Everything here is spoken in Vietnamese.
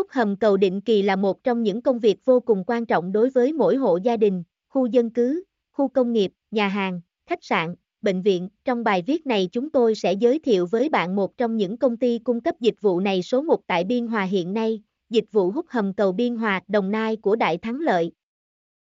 Hút hầm cầu định kỳ là một trong những công việc vô cùng quan trọng đối với mỗi hộ gia đình, khu dân cư, khu công nghiệp, nhà hàng, khách sạn, bệnh viện. Trong bài viết này chúng tôi sẽ giới thiệu với bạn một trong những công ty cung cấp dịch vụ này số 1 tại Biên Hòa hiện nay, dịch vụ hút hầm cầu Biên Hòa, Đồng Nai của Đại Thắng Lợi.